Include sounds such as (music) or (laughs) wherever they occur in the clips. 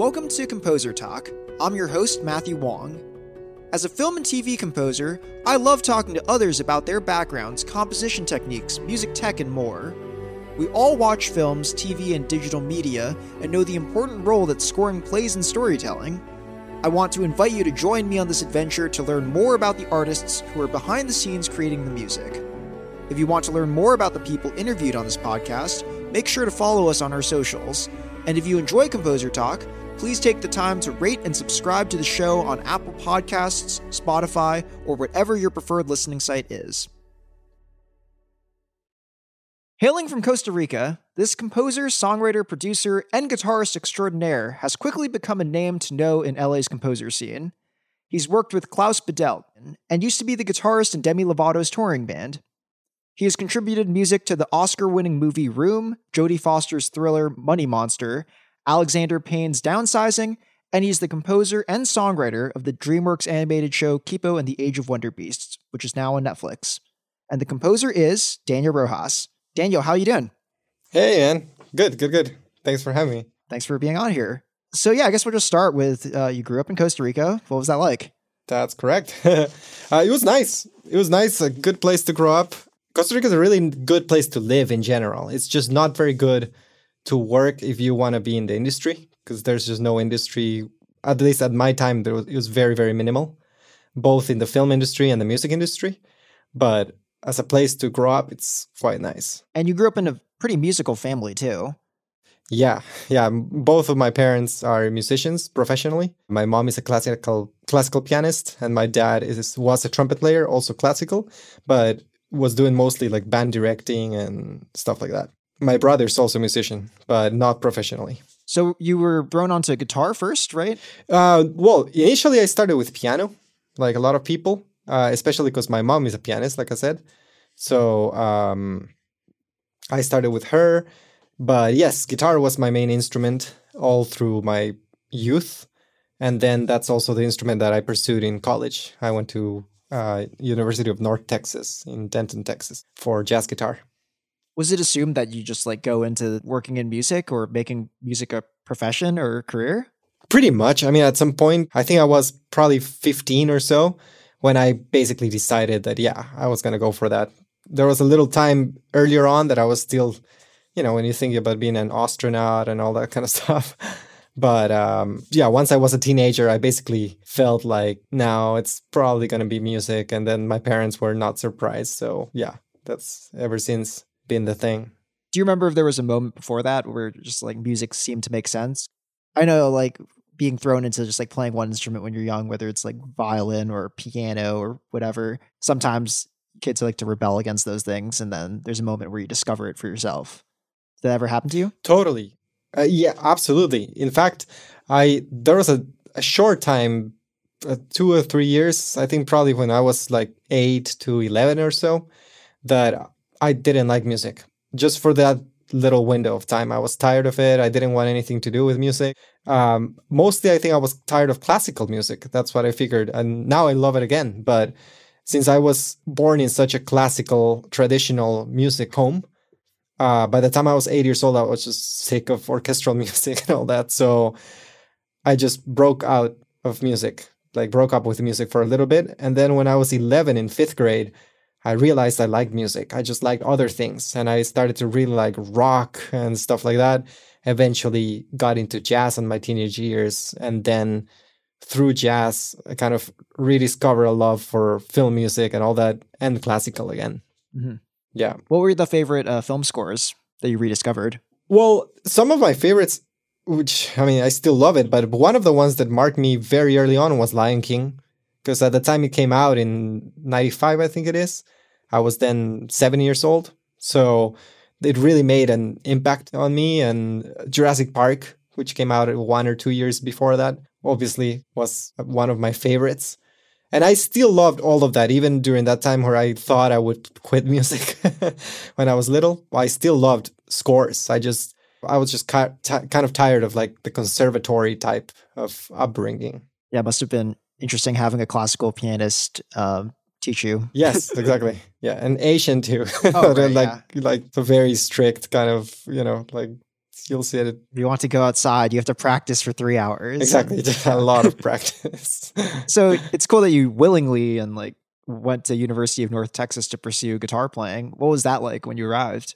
Welcome to Composer Talk. I'm your host, Matthew Wong. As a film and TV composer, I love talking to others about their backgrounds, composition techniques, music tech, and more. We all watch films, TV, and digital media and know the important role that scoring plays in storytelling. I want to invite you to join me on this adventure to learn more about the artists who are behind the scenes creating the music. If you want to learn more about the people interviewed on this podcast, make sure to follow us on our socials. And if you enjoy Composer Talk, please take the time to rate and subscribe to the show on Apple Podcasts, Spotify, or whatever your preferred listening site is. Hailing from Costa Rica, this composer, songwriter, producer, and guitarist extraordinaire has quickly become a name to know in LA's composer scene. He's worked with Klaus Badelt and used to be the guitarist in Demi Lovato's touring band. He has contributed music to the Oscar winning movie Room, Jodie Foster's thriller Money Monster, Alexander Payne's Downsizing, and he's the composer and songwriter of the DreamWorks animated show Kipo and the Age of Wonder Beasts, which is now on Netflix. And the composer is Daniel Rojas. Daniel, how are you doing? Hey, man. Good, good, good. Thanks for having me. Thanks for being on here. So yeah, I guess we'll just start with uh, you grew up in Costa Rica. What was that like? That's correct. (laughs) uh, it was nice. It was nice. A good place to grow up. Costa Rica is a really good place to live in general. It's just not very good to work if you want to be in the industry because there's just no industry. At least at my time, there was, it was very, very minimal, both in the film industry and the music industry. But as a place to grow up, it's quite nice. And you grew up in a pretty musical family too. Yeah, yeah. Both of my parents are musicians professionally. My mom is a classical classical pianist, and my dad is was a trumpet player, also classical. But was doing mostly like band directing and stuff like that. My brother's also a musician, but not professionally. So you were thrown onto guitar first, right? Uh, well, initially I started with piano, like a lot of people, uh, especially because my mom is a pianist, like I said. So um, I started with her. But yes, guitar was my main instrument all through my youth. And then that's also the instrument that I pursued in college. I went to uh, University of North Texas in Denton, Texas, for jazz guitar. Was it assumed that you just like go into working in music or making music a profession or a career? Pretty much. I mean, at some point, I think I was probably 15 or so when I basically decided that, yeah, I was going to go for that. There was a little time earlier on that I was still, you know, when you think about being an astronaut and all that kind of (laughs) stuff. But um, yeah, once I was a teenager, I basically felt like now it's probably going to be music. And then my parents were not surprised. So yeah, that's ever since been the thing. Do you remember if there was a moment before that where just like music seemed to make sense? I know like being thrown into just like playing one instrument when you're young, whether it's like violin or piano or whatever, sometimes kids like to rebel against those things. And then there's a moment where you discover it for yourself. Did that ever happen to you? Totally. Uh, yeah, absolutely. In fact, I there was a, a short time, uh, two or three years, I think probably when I was like eight to eleven or so, that I didn't like music. Just for that little window of time, I was tired of it. I didn't want anything to do with music. Um, mostly, I think I was tired of classical music. That's what I figured, and now I love it again. But since I was born in such a classical, traditional music home, uh, by the time I was eight years old, I was just sick of orchestral (laughs) music and all that. So I just broke out of music, like broke up with music for a little bit. And then when I was 11 in fifth grade, I realized I liked music. I just liked other things. And I started to really like rock and stuff like that. Eventually got into jazz in my teenage years. And then through jazz, I kind of rediscovered a love for film music and all that and classical again. Mm-hmm. Yeah. What were the favorite uh, film scores that you rediscovered? Well, some of my favorites, which I mean, I still love it, but one of the ones that marked me very early on was Lion King. Because at the time it came out in 95, I think it is, I was then seven years old. So it really made an impact on me. And Jurassic Park, which came out one or two years before that, obviously was one of my favorites and I still loved all of that, even during that time where I thought I would quit (laughs) music when I was little. I still loved scores. I just, I was just kind of tired of like the conservatory type of upbringing. Yeah, it must have been interesting having a classical pianist um, teach you. yes, (laughs) exactly. Yeah, and Asian too. Oh, right, (laughs) like yeah. like a very strict kind of, you know, like you'll see it. You want to go outside, you have to practice for three hours. Exactly, a lot of (laughs) practice. so it's cool that you willingly and like went to University of North Texas to pursue guitar playing. What was that like when you arrived?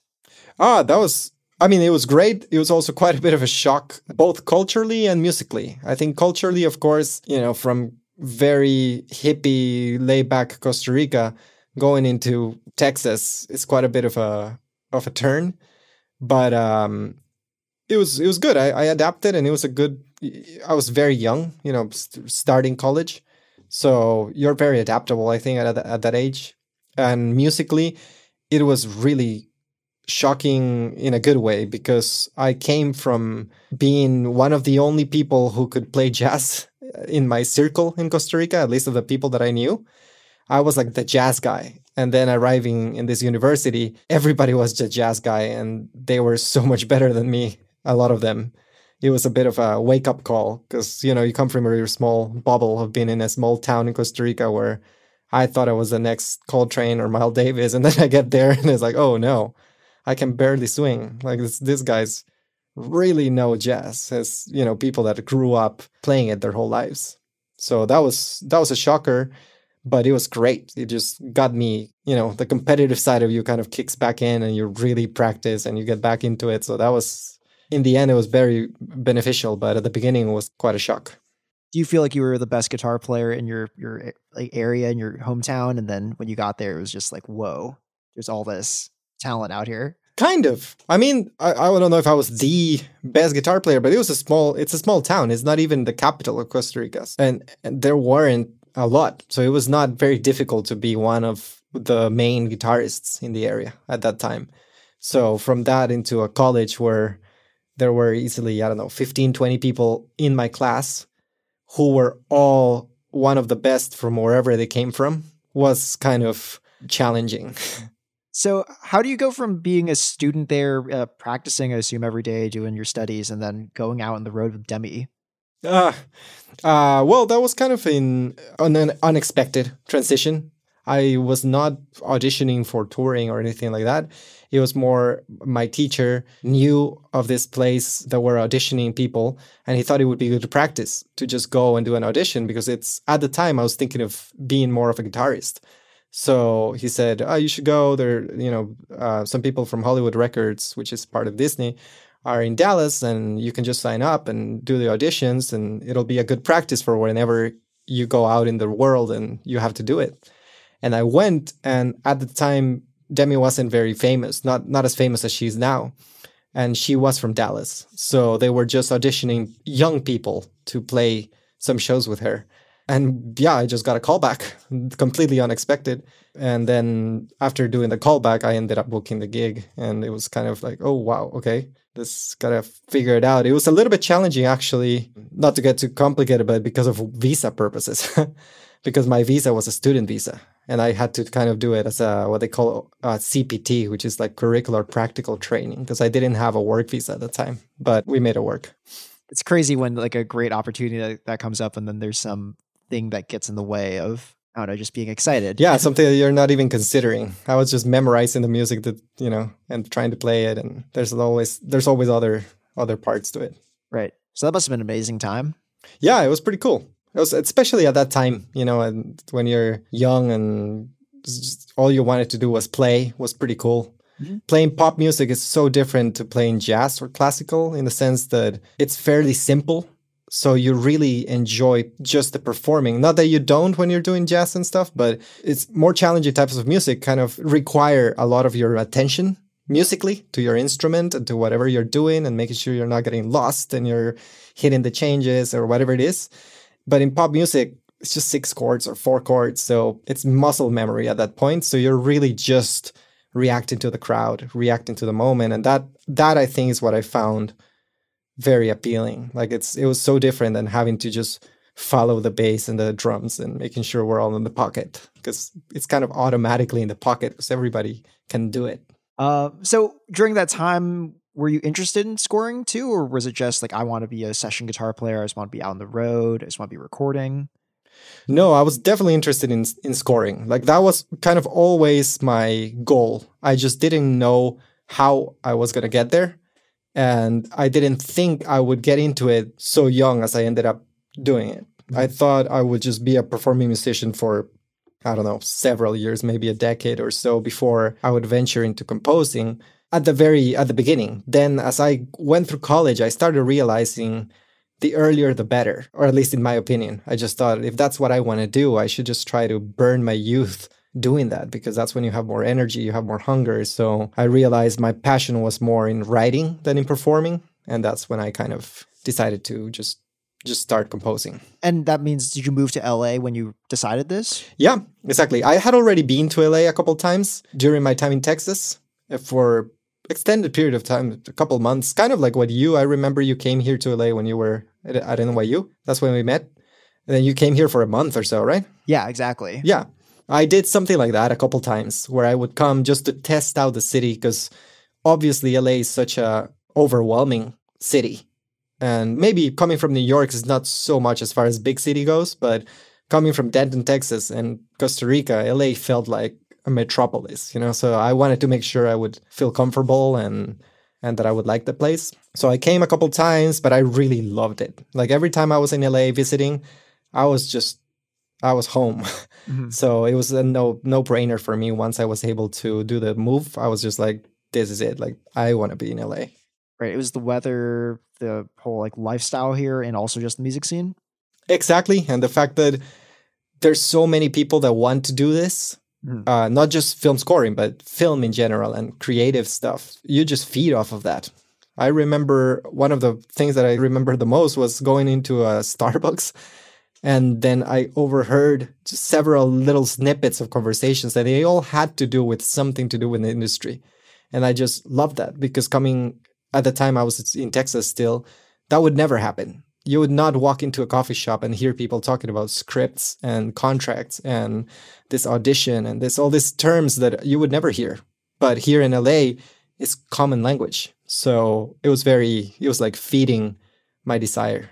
Ah, that was I mean, it was great. It was also quite a bit of a shock, both culturally and musically. I think culturally, of course, you know, from very hippie, laid back Costa Rica going into Texas is quite a bit of a of a turn. But um, it was it was good. I, I adapted, and it was a good. I was very young, you know, st- starting college, so you're very adaptable. I think at at that age, and musically, it was really shocking in a good way because I came from being one of the only people who could play jazz in my circle in Costa Rica, at least of the people that I knew. I was like the jazz guy. And then arriving in this university, everybody was the jazz guy and they were so much better than me, a lot of them. It was a bit of a wake up call because, you know, you come from a small bubble of being in a small town in Costa Rica where I thought I was the next Coltrane or Miles Davis. And then I get there and it's like, oh no, I can barely swing. Like this, this guy's really know jazz as you know people that grew up playing it their whole lives. So that was that was a shocker, but it was great. It just got me, you know, the competitive side of you kind of kicks back in, and you really practice and you get back into it. So that was in the end it was very beneficial, but at the beginning it was quite a shock. Do you feel like you were the best guitar player in your your like area in your hometown, and then when you got there, it was just like, whoa, there's all this talent out here? Kind of. I mean, I, I don't know if I was the best guitar player, but it was a small. It's a small town. It's not even the capital of Costa Rica, and, and there weren't a lot, so it was not very difficult to be one of the main guitarists in the area at that time. So from that into a college where there were easily, I don't know, 15, 20 people in my class who were all one of the best from wherever they came from was kind of challenging. (laughs) So, how do you go from being a student there, uh, practicing, I assume, every day, doing your studies, and then going out on the road with Demi? Uh, uh, well, that was kind of in, an unexpected transition. I was not auditioning for touring or anything like that. It was more my teacher knew of this place that were auditioning people, and he thought it would be good to practice to just go and do an audition because it's at the time I was thinking of being more of a guitarist. So he said, "Oh, you should go. There, you know, uh, some people from Hollywood Records, which is part of Disney, are in Dallas, and you can just sign up and do the auditions, and it'll be a good practice for whenever you go out in the world and you have to do it." And I went, and at the time, Demi wasn't very famous, not not as famous as she's now, and she was from Dallas, so they were just auditioning young people to play some shows with her. And yeah, I just got a callback, completely unexpected. And then after doing the callback, I ended up booking the gig. And it was kind of like, oh, wow, okay, let's gotta figure it out. It was a little bit challenging, actually, not to get too complicated, but because of visa purposes, (laughs) because my visa was a student visa. And I had to kind of do it as a what they call a CPT, which is like curricular practical training, because I didn't have a work visa at the time, but we made it work it's crazy when like a great opportunity that, that, comes up and then there's some thing that gets in the way of I don't know, just being excited. Yeah, something that you're not even considering. I was just memorizing the music that you know and trying to play it, and there's always there's always other other parts to it. Right. So that must have been an amazing time. Yeah, it was pretty cool. It was especially at that time, you know, and when you're young and all you wanted to do was play was pretty cool. Mm-hmm. Playing pop music is so different to playing jazz or classical in the sense that it's fairly simple so you really enjoy just the performing. Not that you don't when you're doing jazz and stuff, but it's more challenging types of music kind of require a lot of your attention musically to your instrument and to whatever you're doing and making sure you're not getting lost and you're hitting the changes or whatever it is. But in pop music, it's just six chords or four chords. So it's muscle memory at that point. So you're really just reacting to the crowd, reacting to the moment. And that that I think is what I found very appealing. Like it's it was so different than having to just follow the bass and the drums and making sure we're all in the pocket because it's kind of automatically in the pocket because everybody can do it. Uh, so during that time, were you interested in scoring too, or was it just like I want to be a session guitar player? I just want to be out on the road. I just want to be recording. No, I was definitely interested in in scoring. Like that was kind of always my goal. I just didn't know how I was gonna get there And I didn't think I would get into it so young as I ended up doing it. I mm-hmm. thought I would just be a performing musician for, I don't know, several years, maybe a decade or so before I would venture into composing at the very at the beginning. Then as I went through college, I started realizing the earlier the better, or at least in my opinion. I just thought if that's what I want to do, I should just try to burn my youth doing that because that's when you have more energy, you have more hunger. So I realized my passion was more in writing than in performing, and that's when I kind of decided to just just start composing. And that means did you move to LA when you decided this? Yeah, exactly. I had already been to LA a couple times during my time in Texas for extended period of time, a couple months, kind of like what you. I remember you came here to LA when you were at, at NYU. That's when we met. And then you came here for a month or so, right? Yeah, exactly. Yeah. I did something like that a couple times where I would come just to test out the city because obviously LA is such a overwhelming city. And maybe coming from New York is not so much as far as big city goes, but coming from Denton, Texas and Costa Rica, LA felt like a metropolis, you know. So I wanted to make sure I would feel comfortable and and that I would like the place. So I came a couple times, but I really loved it. Like every time I was in LA visiting, I was just I was home. Mm-hmm. (laughs) so it was a no no brainer for me once I was able to do the move. I was just like this is it. Like I want to be in LA. Right. It was the weather, the whole like lifestyle here and also just the music scene. Exactly. And the fact that there's so many people that want to do this Mm. Uh, not just film scoring, but film in general and creative stuff. You just feed off of that. I remember one of the things that I remember the most was going into a (laughs) Starbucks and then I overheard several little snippets of conversations that they all had to do with something to do with the industry. And I just loved that because coming at the time I was in Texas still, that would never happen you would not walk into a coffee shop and hear people talking about scripts and contracts and this audition and this all these terms that you would never hear. But here in LA, it's common language. So it was very, it was like feeding my desire.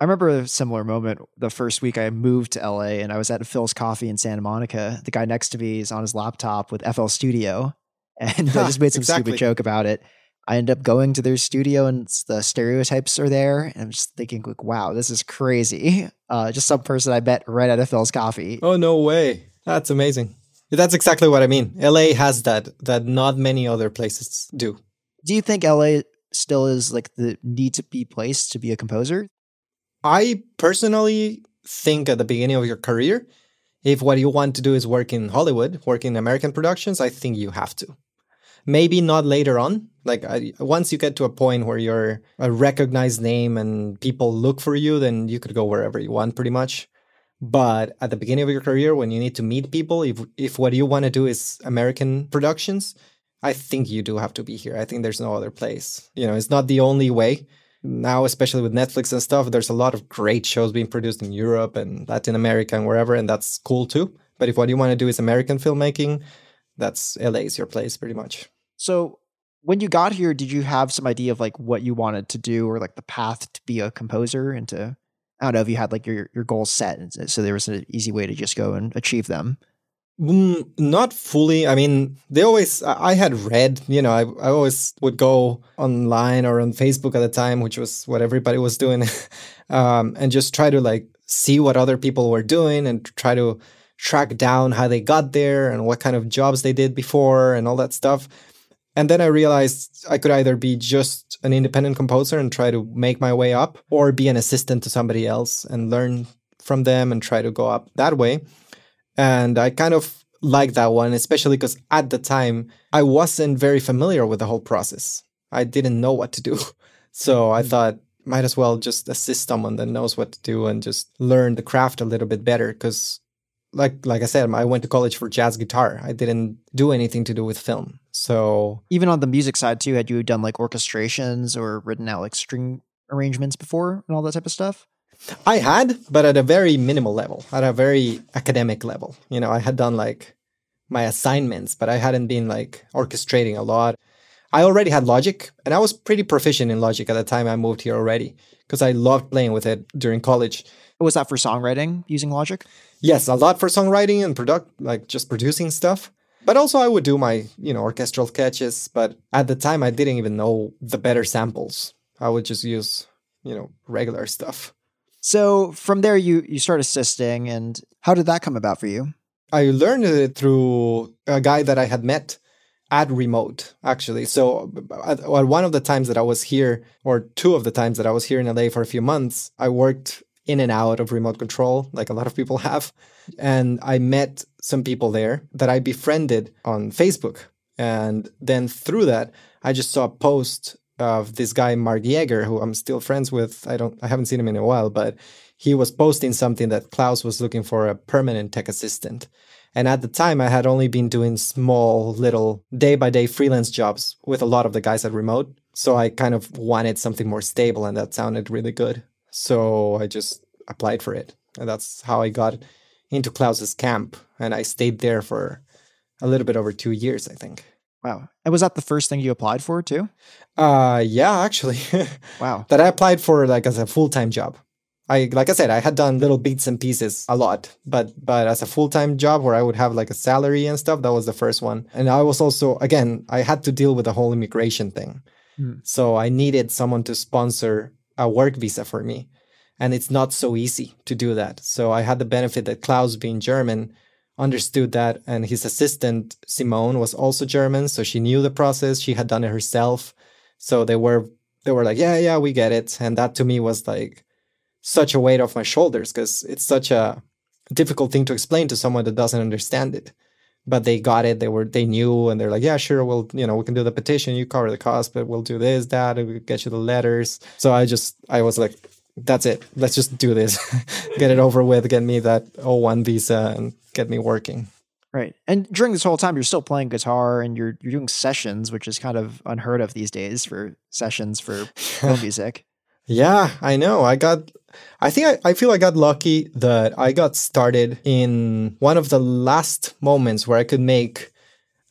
I remember a similar moment the first week I moved to LA and I was at Philz Coffee in Santa Monica. The guy next to me is on his laptop with FL Studio (laughs) and I just made some exactly. stupid joke about it. I end up going to their studio and the stereotypes are there. And I'm just thinking, like, wow, this is crazy. Uh, just some person I met right out of Philz Coffee. Oh, no way. That's amazing. That's exactly what I mean. LA has that that not many other places do. Do you think LA still is like the need to be place to be a composer? I personally think at the beginning of your career, if what you want to do is work in Hollywood, work in American productions, I think you have to. Maybe not later on. Like I, once you get to a point where you're a recognized name and people look for you, then you could go wherever you want, pretty much. But at the beginning of your career, when you need to meet people, if if what you want to do is American productions, I think you do have to be here. I think there's no other place. You know, it's not the only way. Now, especially with Netflix and stuff, there's a lot of great shows being produced in Europe and Latin America and wherever, and that's cool too. But if what you want to do is American filmmaking, that's LA is your place pretty much. So when you got here, did you have some idea of like what you wanted to do or like the path to be a composer and to I don't know if you had like your your goals set so there was an easy way to just go and achieve them. Mm, not fully. I mean, they always. I had read. You know, I I always would go online or on Facebook at the time, which was what everybody was doing, (laughs) um, and just try to like see what other people were doing and try to track down how they got there and what kind of jobs they did before and all that stuff. And then I realized I could either be just an independent composer and try to make my way up, or be an assistant to somebody else and learn from them and try to go up that way. And I kind of like that one, especially because at the time I wasn't very familiar with the whole process. I didn't know what to do. (laughs) So I mm. thought, might as well just assist someone that knows what to do and just learn the craft a little bit better because like like I said, I went to college for jazz guitar. I didn't do anything to do with film. So even on the music side too, had you done like orchestrations or written out like string arrangements before and all that type of stuff? I had, but at a very minimal level, at a very academic level. You know, I had done like my assignments, but I hadn't been like orchestrating a lot. I already had Logic, and I was pretty proficient in Logic at the time I moved here already because I loved playing with it during college. Was that for songwriting using Logic? Yes, a lot for songwriting and product, like just producing stuff. But also, I would do my, you know, orchestral sketches. But at the time, I didn't even know the better samples. I would just use, you know, regular stuff. So from there, you you start assisting, and how did that come about for you? I learned it through a guy that I had met at remote actually. So at, one of the times that i was here or two of the times that i was here in la for a few months i worked in and out of remote control like a lot of people (laughs) have. And i met some people there that i befriended on facebook. And then through that i just saw a post of this guy mark Yeager, who i'm still friends with i don't i haven't seen him in a while but he was posting something that klaus was looking for a permanent tech assistant and at the time, I had only been doing small, little day by day freelance jobs with a lot of the guys at remote. So I kind of wanted something more stable, and that sounded really good. So I just applied for it. And that's how I got into Klaus's camp. And I stayed there for a little bit over two years, I think. Wow. And was that the first thing you applied for too? Uh yeah, actually. (laughs) wow. That I applied for like as a full-time job. I like I said, I had done little bits and pieces a lot, but but as a full time job where I would have like a salary and stuff, that was the first one. And I was also again, I had to deal with the whole immigration thing, mm. so I needed someone to sponsor a work visa for me, and it's not so easy to do that. So I had the benefit that Klaus, being German, understood that, and his assistant Simone was also German, so she knew the process. She had done it herself, so they were they were like, yeah, yeah, we get it, and that to me was like such a weight off my shoulders because it's such a difficult thing to explain to someone that doesn't understand it. But they got it they were they knew and they're like yeah sure we'll you know we can do the petition you cover the cost but we'll do this that and we'll get you the letters. So i just i was like that's it let's just do this (laughs) get it over with get me that o1 visa and get me working right and during this whole time you're still playing guitar and you're you're doing sessions which is kind of unheard of these days for sessions for film (laughs) music yeah i know i got I think I, I feel I got lucky that I got started in one of the last moments where I could make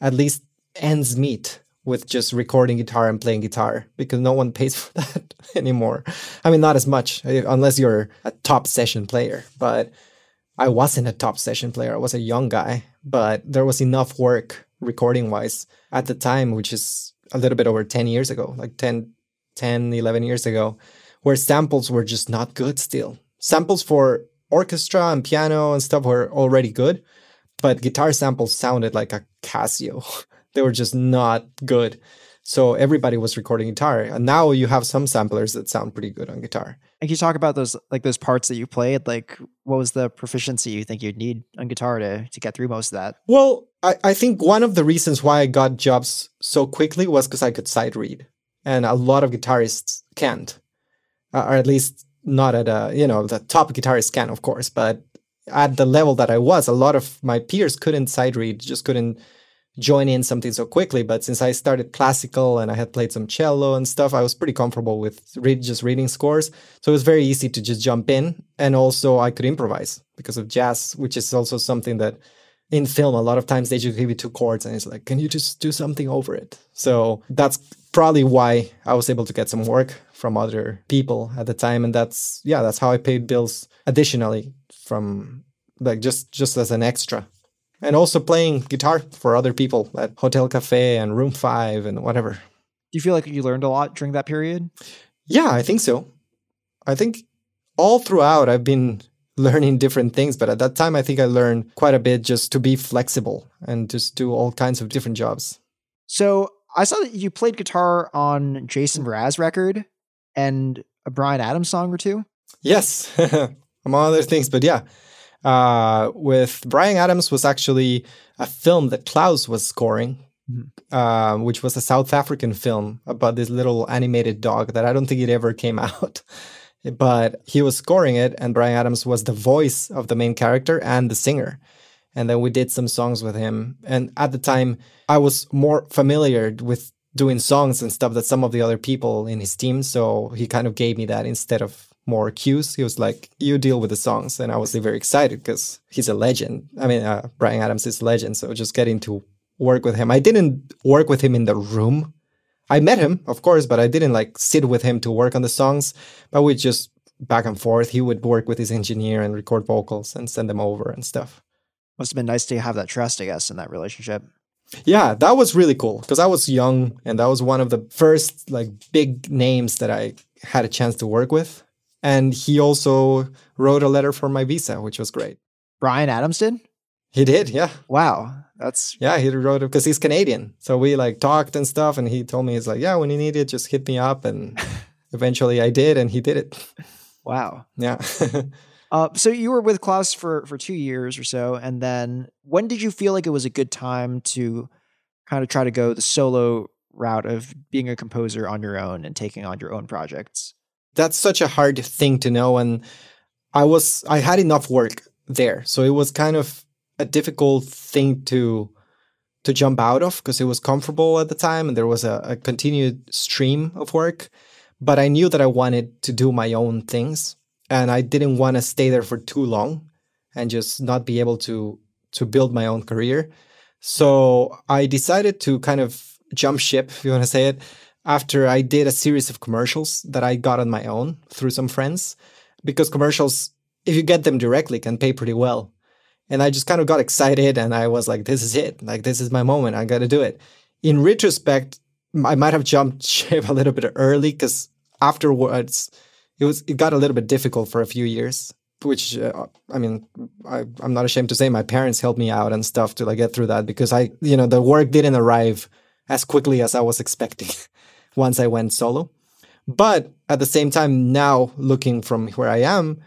at least ends meet with just recording guitar and playing guitar because no one pays (laughs) for that anymore. I mean, not as much eh, unless you're a top session player, but I wasn't a top session player. I was a young guy, but there was enough work recording wise at the time, which is a little bit over 10 years ago, like 10, 10, 11 years ago where samples were just not good still. Samples for orchestra and piano and stuff were already good, but guitar samples sounded like a Casio. (laughs) they were just not good. So everybody was recording guitar. And now you have some samplers that sound pretty good on guitar. And can you talk about those like those parts that you played? Like what was the proficiency you think you'd need on guitar to to get through most of that? Well, I, I think one of the reasons why I got jobs so quickly was because I could sight read. And a lot of guitarists can't uh, or at least not at a you know the top guitarist can of course but at the level that i was a lot of my peers couldn't sight read just couldn't join in something so quickly but since i started classical and i had played some cello and stuff i was pretty comfortable with read, just reading scores. So it was very easy to just jump in and also i could improvise because of jazz which is also something that in film a lot of times they just give you two chords and it's like can you just do something over it? So that's probably why i was able to get some work from other people at the time. And that's yeah that's how i paid bills additionally from like just just as an extra and also playing guitar for other people at hotel cafe and room 5 and whatever do you feel like you learned a lot during that period yeah i think so i think all throughout i've been (laughs) learning different things but at that time i think i learned quite a bit just to be flexible and just do all kinds of different jobs so i saw that you played guitar on jason mraz record and a Bryan Adams song or two? Yes, (laughs) among other things. But yeah, uh, with Bryan Adams was actually a film that Klaus was scoring, mm-hmm. uh, which was a South African film about this little animated dog that I don't think it ever came (laughs) out. but he was scoring it, and Bryan Adams was the voice of the main character and the singer. And then we did some songs with him. And at the time, I was more familiar with doing songs and stuff that some of the other people in his team. So he kind of gave me that instead of more cues. He was like, "You deal with the songs," and I was very excited because he's a legend. I mean, uh, Bryan Adams is a legend. So just getting to work with him. I didn't work with him in the room. I met him, of course, but I didn't like sit with him to work on the songs. But we just back and forth. He would work with his engineer and record vocals and send them over and stuff. Must have been nice to have that trust, I guess, in that relationship. Yeah, that was really cool because I was young and that was one of the first like big names that I had a chance to work with. And he also wrote a letter for my visa, which was great. Bryan Adams did? He did, yeah. Wow. That's Yeah, he wrote it because he's Canadian. So we like talked and stuff and he told me he's like, Yeah, when you need it, just hit me up and (laughs) eventually I did and he did it. wow. Yeah. (laughs) Uh, so you were with Klaus for for two years or so, and then when did you feel like it was a good time to kind of try to go the solo route of being a composer on your own and taking on your own projects? That's such a hard thing to know, and I was I had enough work there, so it was kind of a difficult thing to to jump out of because it was comfortable at the time and there was a, a continued stream of work. But I knew that I wanted to do my own things and I didn't want to stay there for too long and just not be able to to build my own career. So I decided to kind of jump ship, if you want to say it, after I did a series of commercials that I got on my own through some friends, because commercials, if you get them directly, can pay pretty well. And I just kind of got excited and I was like, this is it. Like, this is my moment. I got to do it. In retrospect, I might have jumped (laughs) ship a little bit early because afterwards, it was it got a little bit difficult for a few years which uh, i mean I, i'm not ashamed to say my parents helped me out and stuff to like get through that because i you know the work didn't arrive as quickly as i was expecting (laughs) once i went solo but at the same time now looking from where i am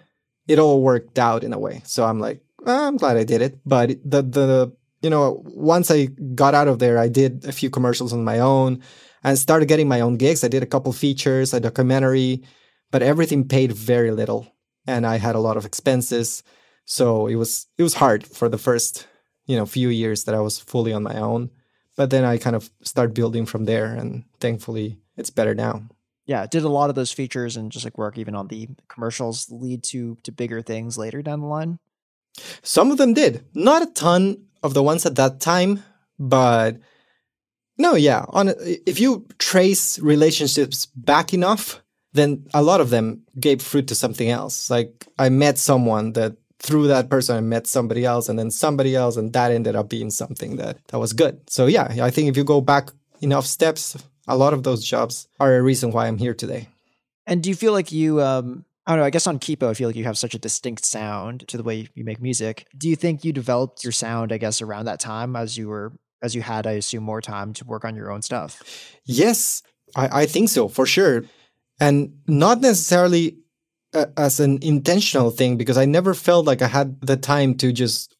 it all worked out in a way so i'm like oh, i'm glad i did it but the the you know once i got out of there i did a few commercials on my own and started getting my own gigs i did a couple features a documentary but everything paid very little and I had a lot of expenses. So it was it was hard for the first, you know, few years that I was fully on my own. But then I kind of start building from there and thankfully it's better now. Yeah, did a lot of those features and just like work even on the commercials lead to to bigger things later down the line? Some of them did. Not a ton of the ones at that time, but no, yeah, on if you trace relationships back enough, then a lot of them gave fruit to something else. Like I met someone that through that person I met somebody else and then somebody else and that ended up being something that that was good. So yeah, I think if you go back enough steps, a lot of those jobs are a reason why I'm here today. And do you feel like you um I don't know, I guess on Kipo I feel like you have such a distinct sound to the way you make music. Do you think you developed your sound I guess around that time as you were as you had I assume more time to work on your own stuff? Yes, I, I think so, for sure and not necessarily as an intentional thing because I never felt like I had the time to just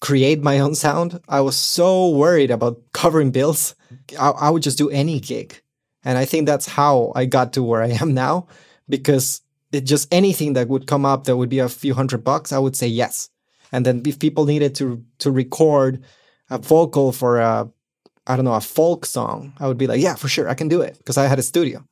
create my own sound. I was so worried about covering bills. I, I would just do any gig. And I think that's how I got to where I am now because it just anything that would come up that would be a few hundred bucks, I would say yes. And then if people needed to to record a vocal for a I don't know, a folk song, I would be like, yeah, for sure, I can do it because I had a studio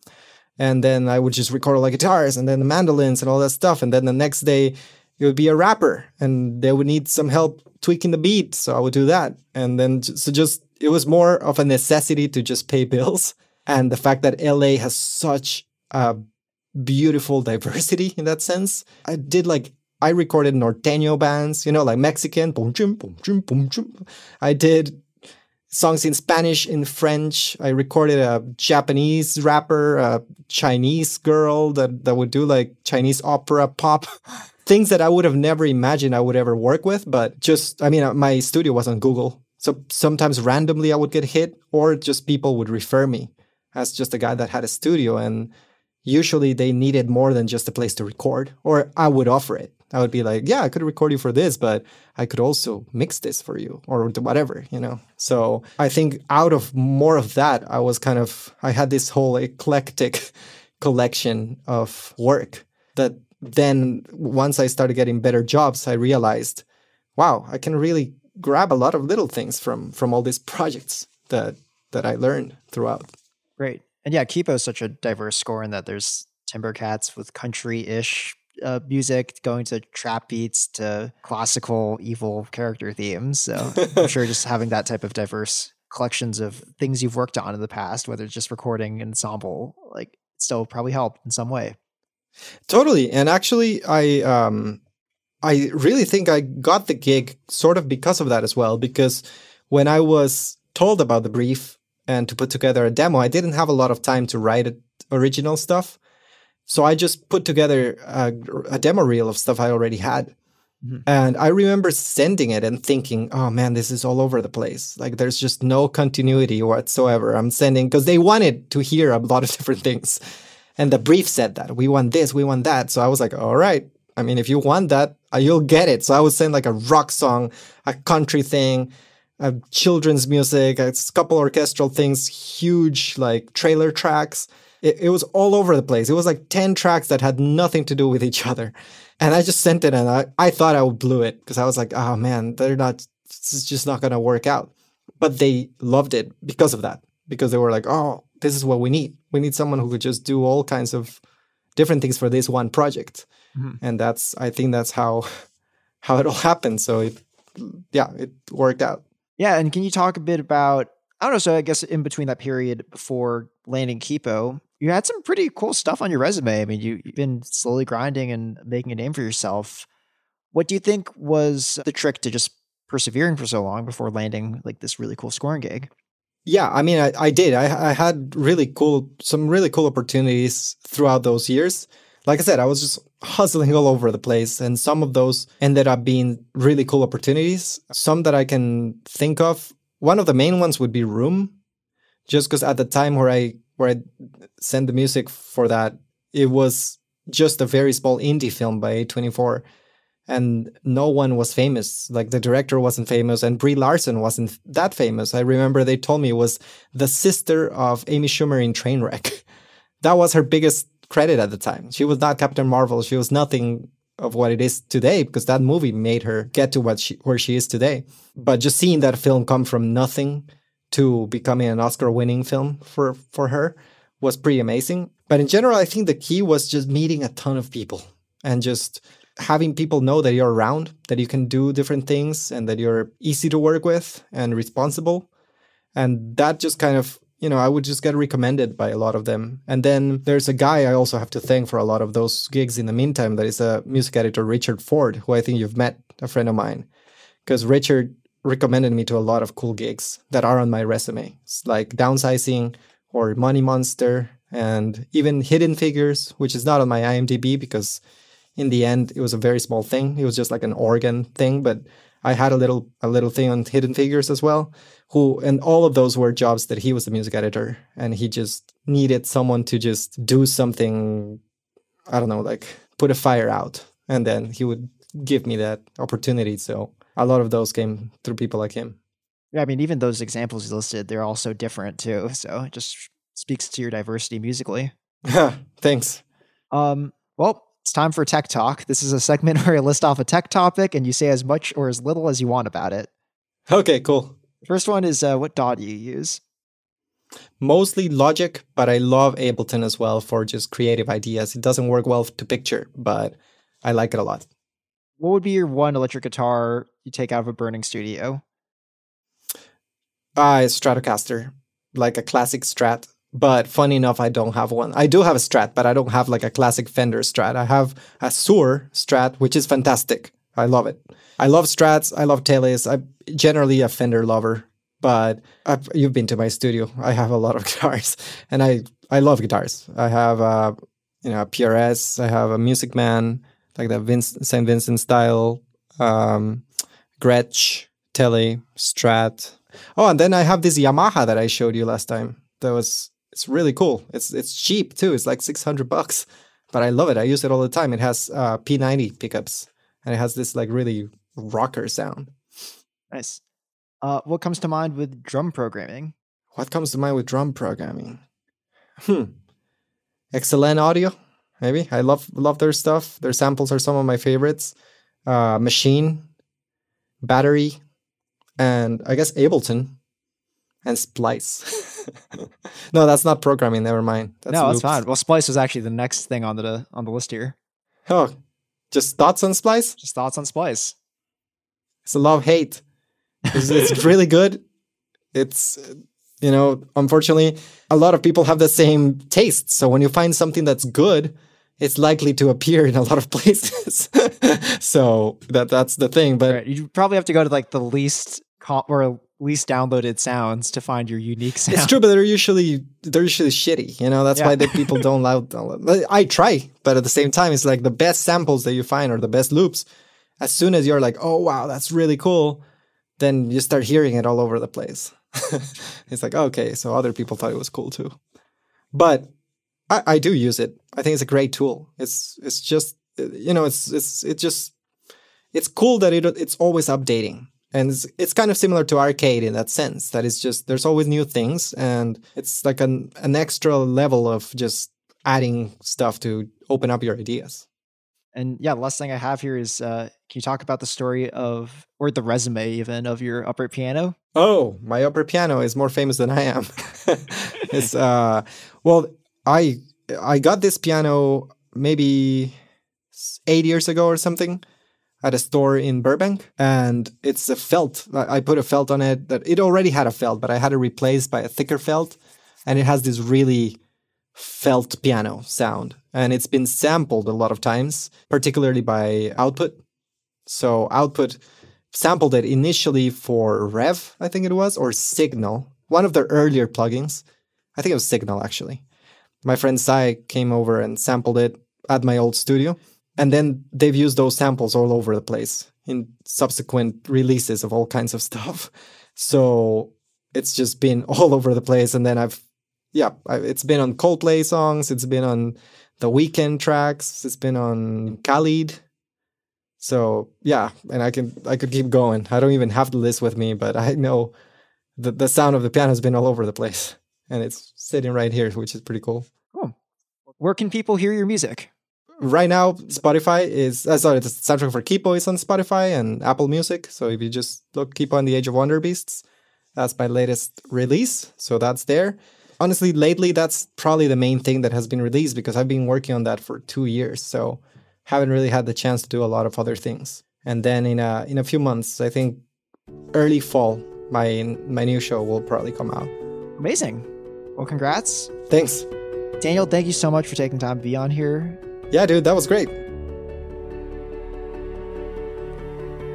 and then I would just record the guitars and then the mandolins and all that stuff. And then the next day it would be a rapper and they would need some help tweaking the beat. So I would do that. And then so just it was more of a necessity to just pay bills. (laughs) And the fact that LA has such a beautiful diversity in that sense. I did like I recorded norteño bands, you know, like Mexican. I did songs in Spanish, in French. I recorded a Japanese rapper, a Chinese girl that, that would do like Chinese opera pop. (gasps) Things that I would have never imagined I would ever work with, but just, I mean, uh, my studio was on Google. So sometimes randomly I would get hit, or just people would refer me as just a guy that had a studio. And usually they needed more than just a place to record, or I would offer it. I would be like, yeah, I could record you for this, but I could also mix this for you or whatever, you know? So I think out of more of that, I was kind of, I had this whole eclectic (laughs) collection of work that then once I started getting better jobs, I realized, wow, I can really grab a lot of little things from from all these projects that that I learned throughout. Great. And yeah, Kipo is such a diverse score in that there's Timbercats with country-ish uh, music going to trap beats to classical evil character themes. So (laughs) I'm sure just having that type of diverse collections of things you've worked on in the past, whether it's just recording ensemble, like still probably helped in some way. Totally. And actually I um I really think I got the gig sort of because of that as well. Because when I was told about the brief and to put together a demo, I didn't have a lot of time to write it, original stuff. So I just put together a, a demo reel of stuff I already had. Mm-hmm. And I remember sending it and thinking, oh man, this is all over the place. Like there's just no continuity whatsoever. I'm sending because they wanted to hear a lot of (laughs) different things. And the brief said that we want this, we want that. So I was like, all right. I mean, if you want that, uh, you'll get it. So I would send like a rock song, a country thing, a children's music, a couple orchestral things, huge like trailer tracks. It, it was all over the place. It was like 10 tracks that had nothing to do with each other. And I just sent it and I, I thought I would blew it because I was like, oh man, they're not, it's just not going to work out. But they loved it because of that, because they were like, oh, this is what we need. We need someone who could just do all kinds of different things for this one project. Mm-hmm. And that's, I think that's how, (laughs) how it all happened. So it, yeah, it worked out. Yeah. And can you talk a bit about, I don't know, so I guess in between that period before landing Kipo, you had some pretty cool stuff on your resume. I mean, you, you've been slowly grinding and making a name for yourself. What do you think was the trick to just persevering for so long before landing like this really cool scoring gig? Yeah, I mean, I, I did. I, I had really cool, some really cool opportunities throughout those years. Like I said, I was just hustling all over the place, and some of those ended up being really cool opportunities. Some that I can think of. One of the main ones would be Room, just because at the time where I where I sent the music for that, it was just a very small indie film by A24. And no one was famous. Like the director wasn't famous, and Brie Larson wasn't that famous. I remember they told me it was the sister of Amy Schumer in Trainwreck. (laughs) that was her biggest credit at the time. She was not Captain Marvel. She was nothing of what it is today because that movie made her get to what she, where she is today. But just seeing that film come from nothing to becoming an Oscar winning film for, for her was pretty amazing. But in general, I think the key was just meeting a ton of people and just having people know that you're around, that you can do different things and that you're easy to work with and responsible. And that just kind of, you know, I would just get recommended by a lot of them. And then there's a guy I also have to thank for a lot of those gigs in the meantime that is a music editor, Richard Ford, who I think you've met, a friend of mine. Because Richard recommended me to a lot of cool gigs that are on my resume, it's like downsizing or Money Monster and even Hidden Figures, which is not on my IMDb because in the end it was a very small thing. It was just like an organ thing, but I had a little a little thing on Hidden Figures as well. Who and all of those were jobs that he was the music editor and he just needed someone to just do something I don't know, like put a fire out and then he would give me that opportunity. So a lot of those came through people like him. Yeah, I mean, even those examples you listed, they're all so different too. (laughs) So it just speaks to your diversity musically. (laughs) Thanks. Um, well, it's time for tech talk. This is a segment (laughs) where I list off a tech topic and you say as much or as little as you want about it. Okay, cool. First one is uh, what DAW do you use? Mostly Logic, but I love Ableton as well for just creative ideas. It doesn't work well to picture, but I like it a lot what would be your one electric guitar you take out of a burning studio? Uh, Stratocaster, like a classic Strat. But funny enough, I don't have one. I do have a Strat, but I don't have like a classic Fender Strat. I have a Suhr Strat, which is fantastic. I love it. I love Strats. I love Teles. I'm generally a Fender lover, but I've, you've been to my studio. I have a lot of (laughs) guitars, and I I love guitars. I have a you know a PRS. I have a Music Man like the Vince, St. Vincent style, um, Gretsch, Tele, Strat. Oh, and then I have this Yamaha that I showed you last time. That was it's really cool. It's it's cheap too. It's like six hundred bucks, but I love it. I use it all the time. It has uh, P90 pickups, and it has this like really rocker sound. Nice. Uh, what comes to mind with drum programming? What comes to mind with drum programming? Hmm. XLN audio maybe. I love love their stuff. Their samples are some of my favorites. Uh, Maschine, Battery, and I guess Ableton and Splice. (laughs) no, that's not programming. Never mind. That's no, loops. that's fine. Well, Splice was actually the next thing on the on the list here. Oh, just thoughts on Splice? Just thoughts on Splice. It's a love hate. It's, it's (laughs) really good. It's you know, unfortunately, a lot of people have the same taste. So when you find something that's good, it's likely to appear in a lot of places. (laughs) so that that's the thing. But right. you probably have to go to like the least com- or least downloaded sounds to find your unique sound. It's true, but they're usually they're usually shitty. You know, that's Yeah. why the (laughs) people don't loud. I try, but at the same time, it's like the best samples that you find or the best loops. As soon as you're like, oh wow, that's really cool, then you start hearing it all over the place. (laughs) it's like okay, so other people thought it was cool too, but I, I do use it. I think it's a great tool. It's it's just you know it's it's it just it's cool that it it's always updating and it's, it's kind of similar to arcade in that sense that it's just there's always new things and it's like an an extra level of just adding stuff to open up your ideas And yeah, the last thing I have here is uh, can you talk about the story of, or the resume even, of your upright piano? oh my upper piano is more famous than i am (laughs) it's uh well i i got this piano maybe eight years ago or something at a store in Burbank, and it's a felt. I put a felt on it that it already had a felt, but I had it replaced by a thicker felt, and it has this really felt piano sound, and it's been sampled a lot of times, particularly by Output. So Output sampled it initially for Rev, I think it was, or Signal, one of their earlier plugins. I think it was Signal actually. My friend Sai came over and sampled it at my old studio. And then they've used those samples all over the place in subsequent releases of all kinds of stuff. (laughs) So it's just been (laughs) all over the place. And then i've yeah it's been on coldplay songs. It's been on the Weeknd tracks. It's been on khalid. So yeah and i can i could keep going. I don't even have the list with me but i know the, the sound of the piano has been all over the place. And it's sitting right here which is pretty cool Where can people hear your music? right now spotify is uh, sorry the soundtrack for kipo is on spotify and apple music. So if you just look kipo and the age of wonder beasts that's my latest release. So that's there. Honestly lately that's probably the main thing that has been released because i've been working on that for two years. So haven't really had the chance to do a lot of other things. And then in a in a few months i think early fall my my new show will probably come out. Amazing. Well, congrats. thanks Daniel, thank you so much for taking time to be on here. yeah dude that was great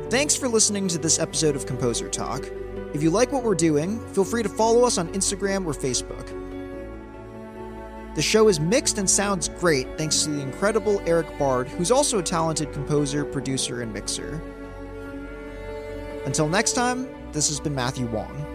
Thanks for listening to this episode of Composer Talk. If you like what we're doing, feel free to follow us on Instagram or Facebook. The show is mixed and sounds great thanks to the incredible Eric Bard, who's also a talented composer, producer, and mixer. Until next time, this has been Matthew Wong.